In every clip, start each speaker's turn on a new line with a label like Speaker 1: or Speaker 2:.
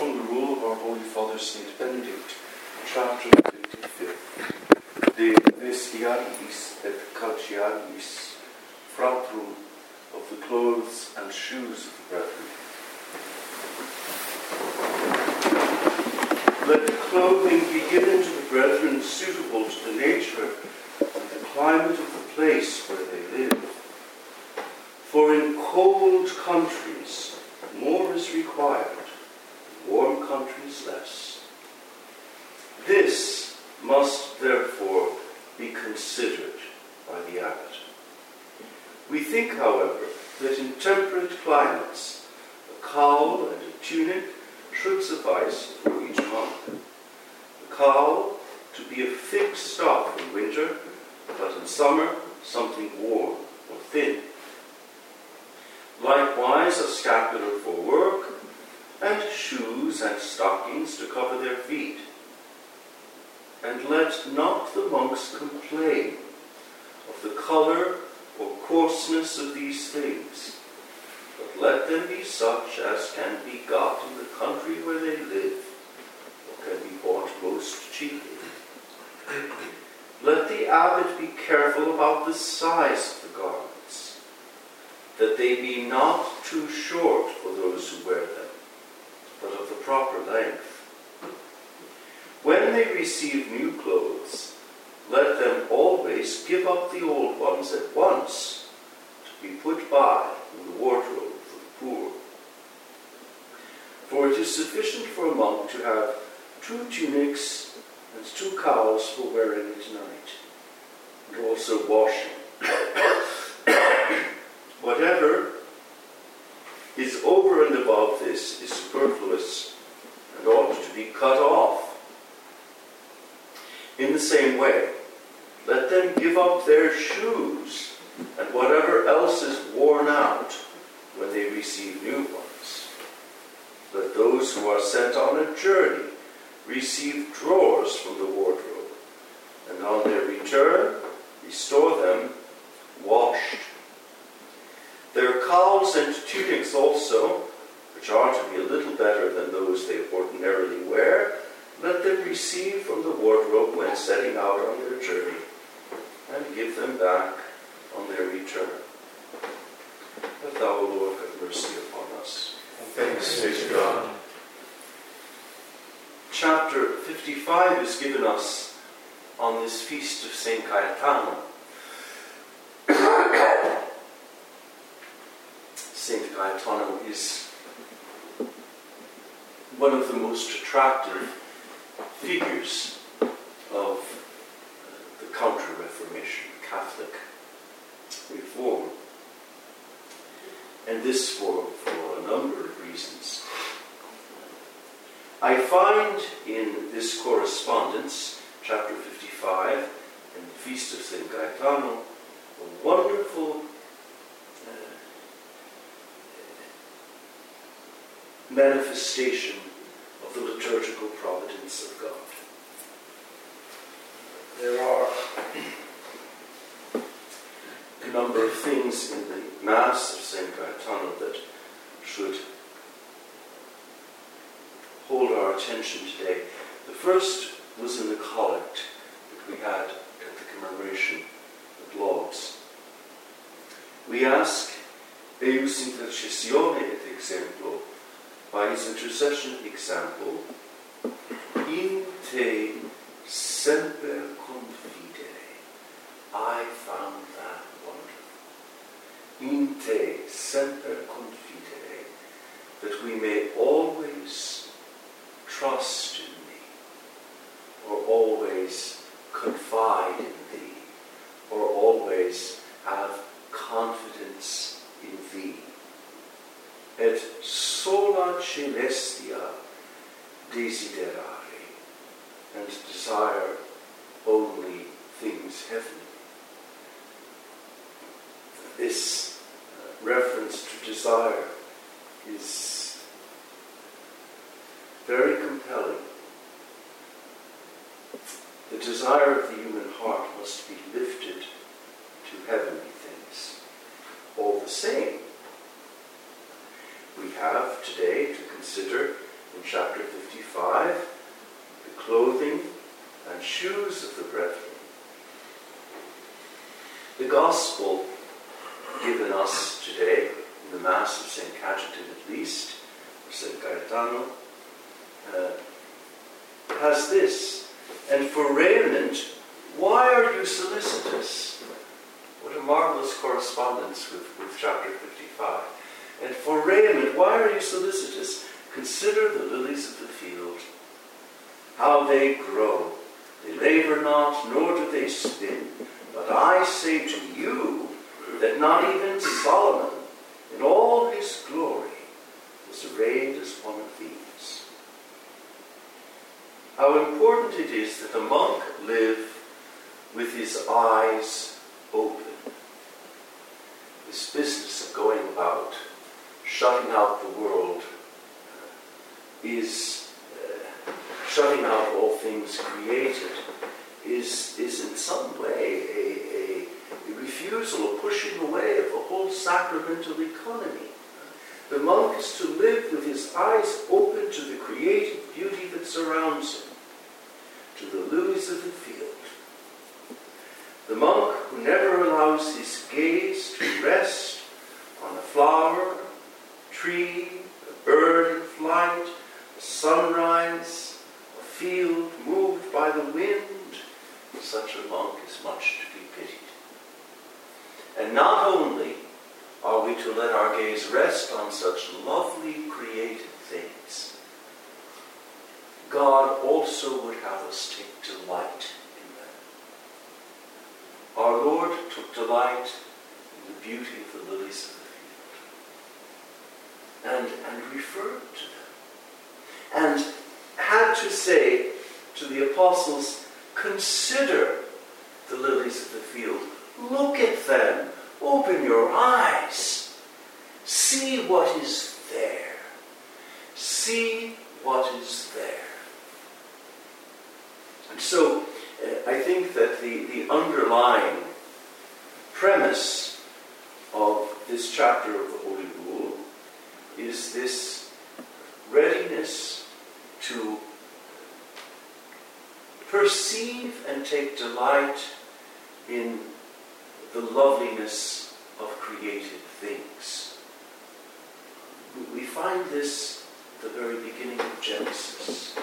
Speaker 1: from the rule of our Holy Father Saint Benedict, chapter 25, De vestiaris et calciaris, fratrum, of the clothes and shoes of the brethren. Let the clothing be given to the brethren suitable to the nature and the climate of the place where they live. For in cold countries more is required, warm countries less. This must therefore be considered by the abbot. We think, however, that in temperate climates a cowl and a tunic should suffice for each monk. The cowl to be a thick stuff in winter, but in summer something warm or thin. Likewise, a scapular for work, and shoes and stockings to cover their feet. And let not the monks complain of the colour or coarseness of these things, but let them be such as can be got in the country where they live, or can be bought most cheaply. Let the abbot be careful about the size of the garments, that they be not too short for those who wear them, but of the proper length. When they receive new clothes, let them always give up the old ones at once to be put by in the wardrobe for the poor. For it is sufficient for a monk to have two tunics and two cowls for wearing at night, and also washing. Whatever is over and above this is superfluous and ought to be cut off. In the same way, let them give up their shoes and whatever else is worn out when they receive new ones. Let those who are sent on a journey receive drawers from the wardrobe, and on their return restore them washed. Their cowls and tunics also, which are to be a little better than those they ordinarily wear, let them receive from the wardrobe when setting out on their journey, and give them back on their return. That thou, O Lord, have mercy upon us.
Speaker 2: Thanks be to God.
Speaker 1: Chapter 55 is given us on this feast of St. Cayetano. St. Gaetano is one of the most attractive figures of the Counter Reformation, Catholic reform. And this for, for a number of reasons. I find in this correspondence, chapter 55, and the Feast of St. Gaetano, a wonderful uh, manifestation the liturgical providence of God. There are a number of things in the Mass of St. Gaetano that should hold our attention today. The first was in the collect that we had at the commemoration of Lauds. We ask Deus intercessione et exemplo, by his intercession example, in te semper confidere. I found that wonderful. In te semper confidere, that we may always trust in thee, or always confide in thee, or always have confidence in thee. Et sola celestia desiderare, and desire only things heavenly. This uh, reference to desire is very compelling. The desire of the human heart must be lifted to heavenly things. All the same, we have today to consider in chapter and shoes of the brethren. The gospel given us today in the Mass of St. Cajetan at least, or St. Gaetano, uh, has this. And for raiment, why are you solicitous? What a marvelous correspondence with, with chapter 55. And for raiment, why are you solicitous? Consider the lilies of the field, how they grow they labor not, nor do they spin. But I say to you that not even Solomon, in all his glory, was arrayed as one of these. How important it is that a monk live with his eyes open. This business of going about, shutting out the world, is uh, shutting out things created, is, is in some way a, a, a refusal, pushing away of the whole sacramental economy. The monk is to live with his eyes open to the creative beauty that surrounds him, to the lilies of the field. The monk who never allows his gaze to rest on a flower, tree, a bird in flight, a sunrise, field moved by the wind, such a monk is much to be pitied. And not only are we to let our gaze rest on such lovely created things, God also would have us take delight in them. Our Lord took delight in the beauty of the lilies of the field and, and referred to them and had to say to the apostles, Consider the lilies of the field. Look at them. Open your eyes. See what is there. See what is there. And so uh, I think that the, the underlying premise of this chapter of the Holy Rule is this readiness to perceive and take delight in the loveliness of created things. We find this at the very beginning of Genesis.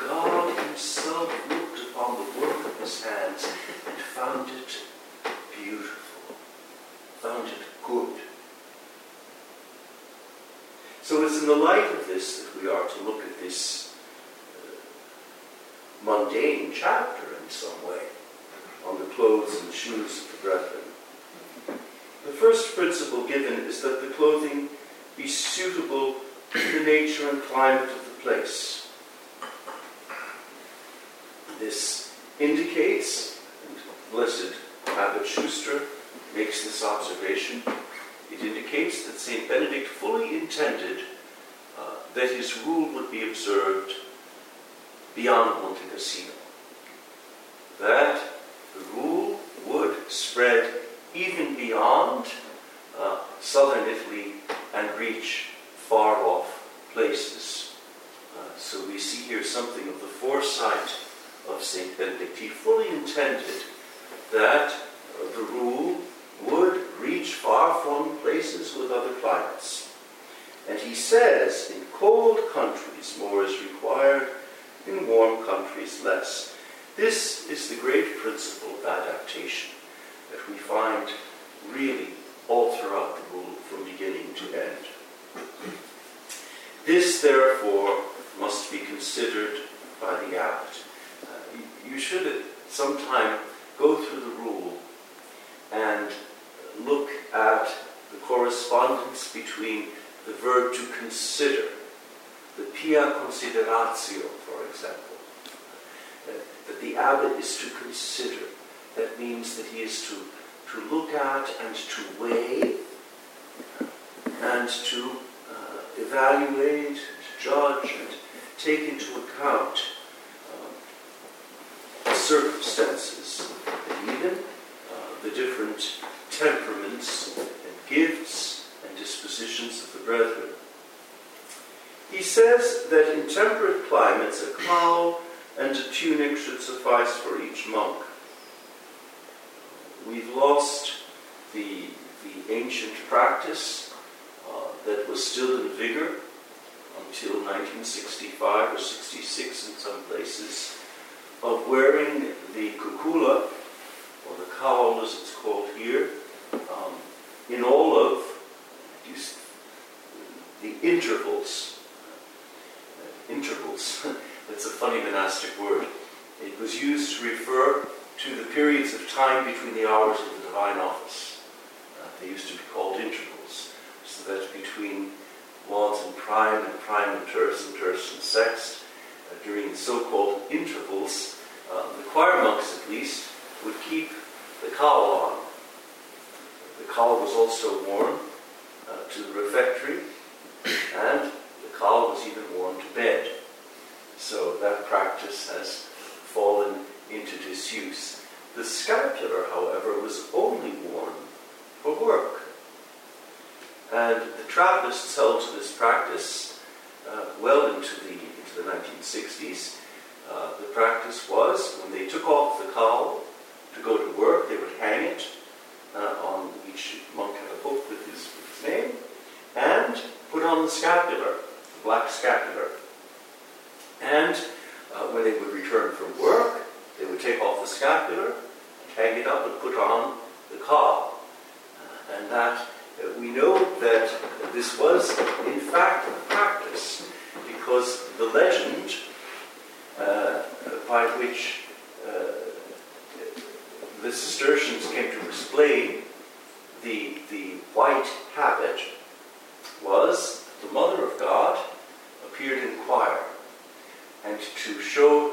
Speaker 1: God Himself looked upon the work of His hands and found it beautiful, found it good. So it's in the light of this that we are to look at this uh, mundane chapter in some way on the clothes and shoes of the brethren. The first principle given is that the clothing be suitable to the nature and climate of the place. This indicates, and blessed Abbot Schuster makes this observation, it indicates that St. Benedict fully intended uh, that his rule would be observed beyond Monte Cassino. That the rule would spread even beyond uh, southern Italy and reach far off places. Uh, so we see here something of the foresight of St. Benedict. He fully intended that uh, the rule would reach far flung places with other climates. And he says, in cold countries more is required, in warm countries less. This is the great principle of adaptation that we find really all throughout the rule from beginning to end. This, therefore, must be considered by the abbot. Uh, you, you should at some time go through the rule and look at the correspondence between the verb to consider, the pia consideratio, for example, that the abbot is to consider. That means that he is to, to look at and to weigh and to uh, evaluate, to judge, and take into account uh, circumstances, and even uh, the different temperaments and gifts and dispositions of the brethren. He says that in temperate climates a cowl and a tunic should suffice for each monk. we've lost the, the ancient practice uh, that was still in vigor until 1965 or 66 in some places of wearing the cuculla, or the cowl as it's called here, um, in all of the intervals. Uh, intervals, that's a funny monastic word. It was used to refer to the periods of time between the hours of the divine office. Uh, they used to be called intervals, so that between Lauds and prime and prime and terce and terce and sext, uh, during the so-called intervals, uh, the choir monks at least would keep the cowl on. Cowl was also worn uh, to the refectory, and the cowl was even worn to bed. So that practice has fallen into disuse. The scapular, however, was only worn for work. And the Trappists held to this practice uh, well into the, into the 1960s. Uh, the practice was when they took off the cowl to go to work, they would hang it uh, on each monk had a book with his, with his name, and put on the scapular, the black scapular. And uh, when they would return from work, they would take off the scapular, hang it up, and put on the cowl. Uh, and that uh, we know that this was, in fact, a practice, because the legend uh, by which uh, the Cistercians came to explain show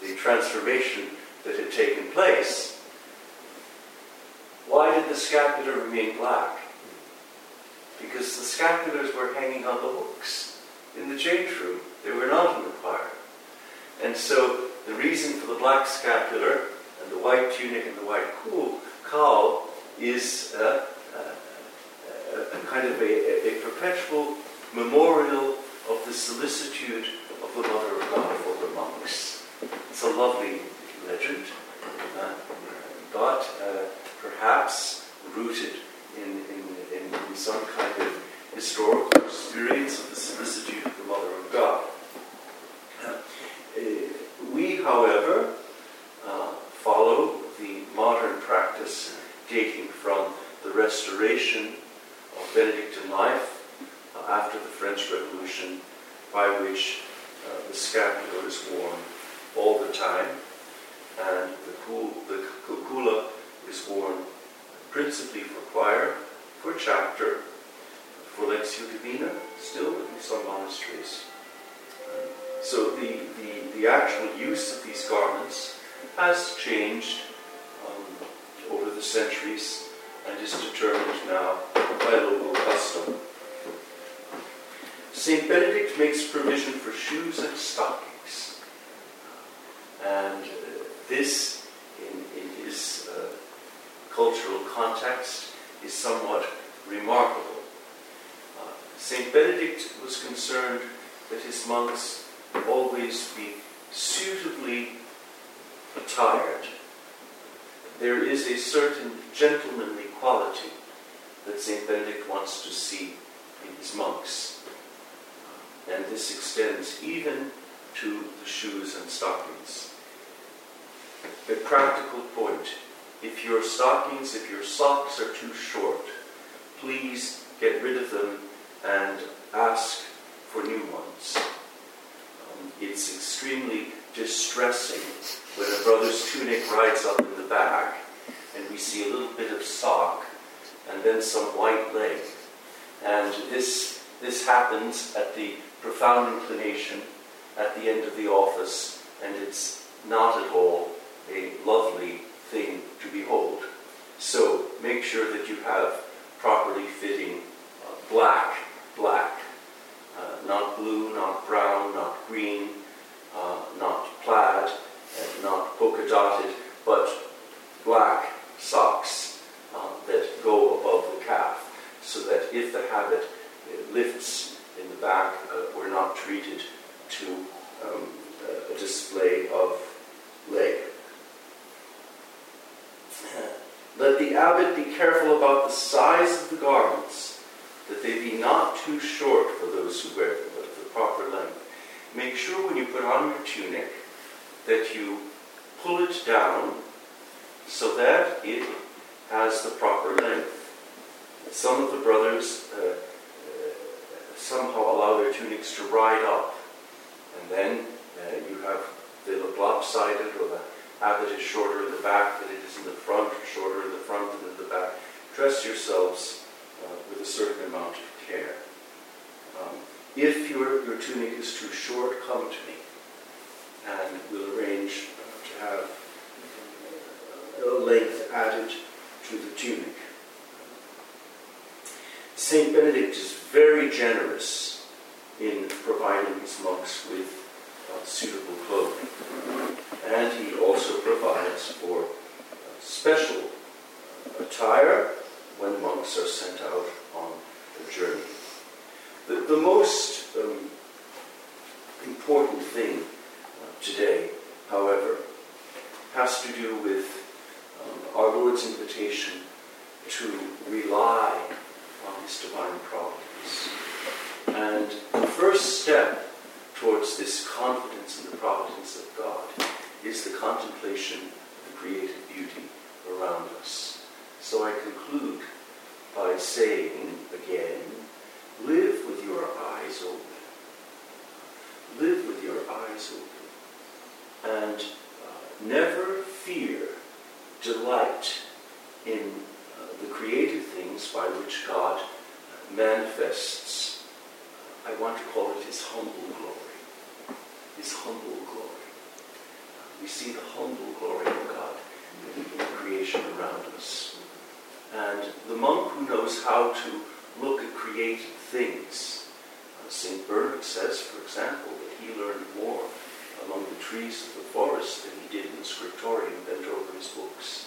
Speaker 1: the transformation that had taken place. Why did the scapular remain black? Because the scapulars were hanging on the hooks in the change room. They were not in the choir. And so the reason for the black scapular and the white tunic and the white cowl is uh, uh, a kind of a, a, perpetual memorial of the solicitude of the Mother of God for the monks. It's a lovely legend, uh, but uh, perhaps rooted in, in, in, in some kind of historical experience of the solicitude of the Mother of God. We, however, uh, follow the modern practice dating from the restoration of Benedictine life uh, after the French Revolution, by which uh, the scapular is worn all the time, and the, kul- the cuculla is worn principally for choir, for chapter, for Lectio Divina, still in some monasteries. So the, the, the actual use of these garments has changed um, over the centuries and is determined now by local custom. St. Benedict makes provision for shoes and stockings. And uh, this, in, in his uh, cultural context, is somewhat remarkable. St. Benedict was concerned that his monks always be suitably attired. There is a certain gentlemanly quality that St. Benedict wants to see in his monks. And this extends even to the shoes and stockings. A practical point if your stockings, if your socks are too short, please get rid of them and ask for new ones it's extremely distressing when a brother's tunic rides up in the back and we see a little bit of sock and then some white leg. And this, this happens at the profound inclination at the end of the office, and it's not at all a lovely thing to behold. So make sure that you have properly fitting uh, black, black, uh, not blue, not brown, not green, uh, not plaid, not polka dotted, but black socks uh, that go above the calf, so that if the habit lifts in the back, uh, we're not treated to um, a display of leg. Let the abbot be careful about the size of the garments, that they be not too short for those who wear them, but of the proper length. Make sure when you put on your tunic that you pull it down so that it has the proper length. Some of the brothers uh, uh, somehow allow their tunics to ride up, and then uh, you have they look lopsided, or the habit is shorter in the back than it is in the front, or shorter in the front than in the back. Dress yourselves uh, with a certain amount of care. Um, if your, your tunic is too short, come to me, and we'll arrange to have a length added to the tunic. Saint Benedict is very generous in providing his monks with uh, suitable clothing. And he also provides for special attire when monks are sent out on a journey. The, the most um, important thing uh, today, however, has to do with um, our Lord's invitation to rely on His divine providence. And the first step towards this confidence in the providence of God is the contemplation of the created beauty around us. So I conclude by saying again, live with your eyes open. Live with your eyes open. And uh, never fear delight in uh, the created things by which God manifests, I want to call it his humble glory. His humble glory. We see the humble glory of God in the creation around us. And the monk who knows how to look at created things, uh, St. Bernard says, for example, that he learned more among the trees of the forest than he did in the scriptorium bent over his books.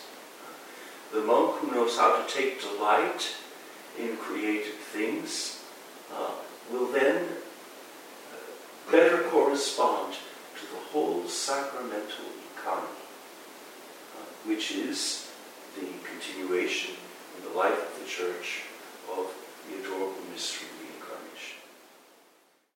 Speaker 1: The monk who knows how to take delight in created things uh, will then uh, better correspond to the whole sacramental economy, uh, which is the continuation in the life of the church of the adorable mystery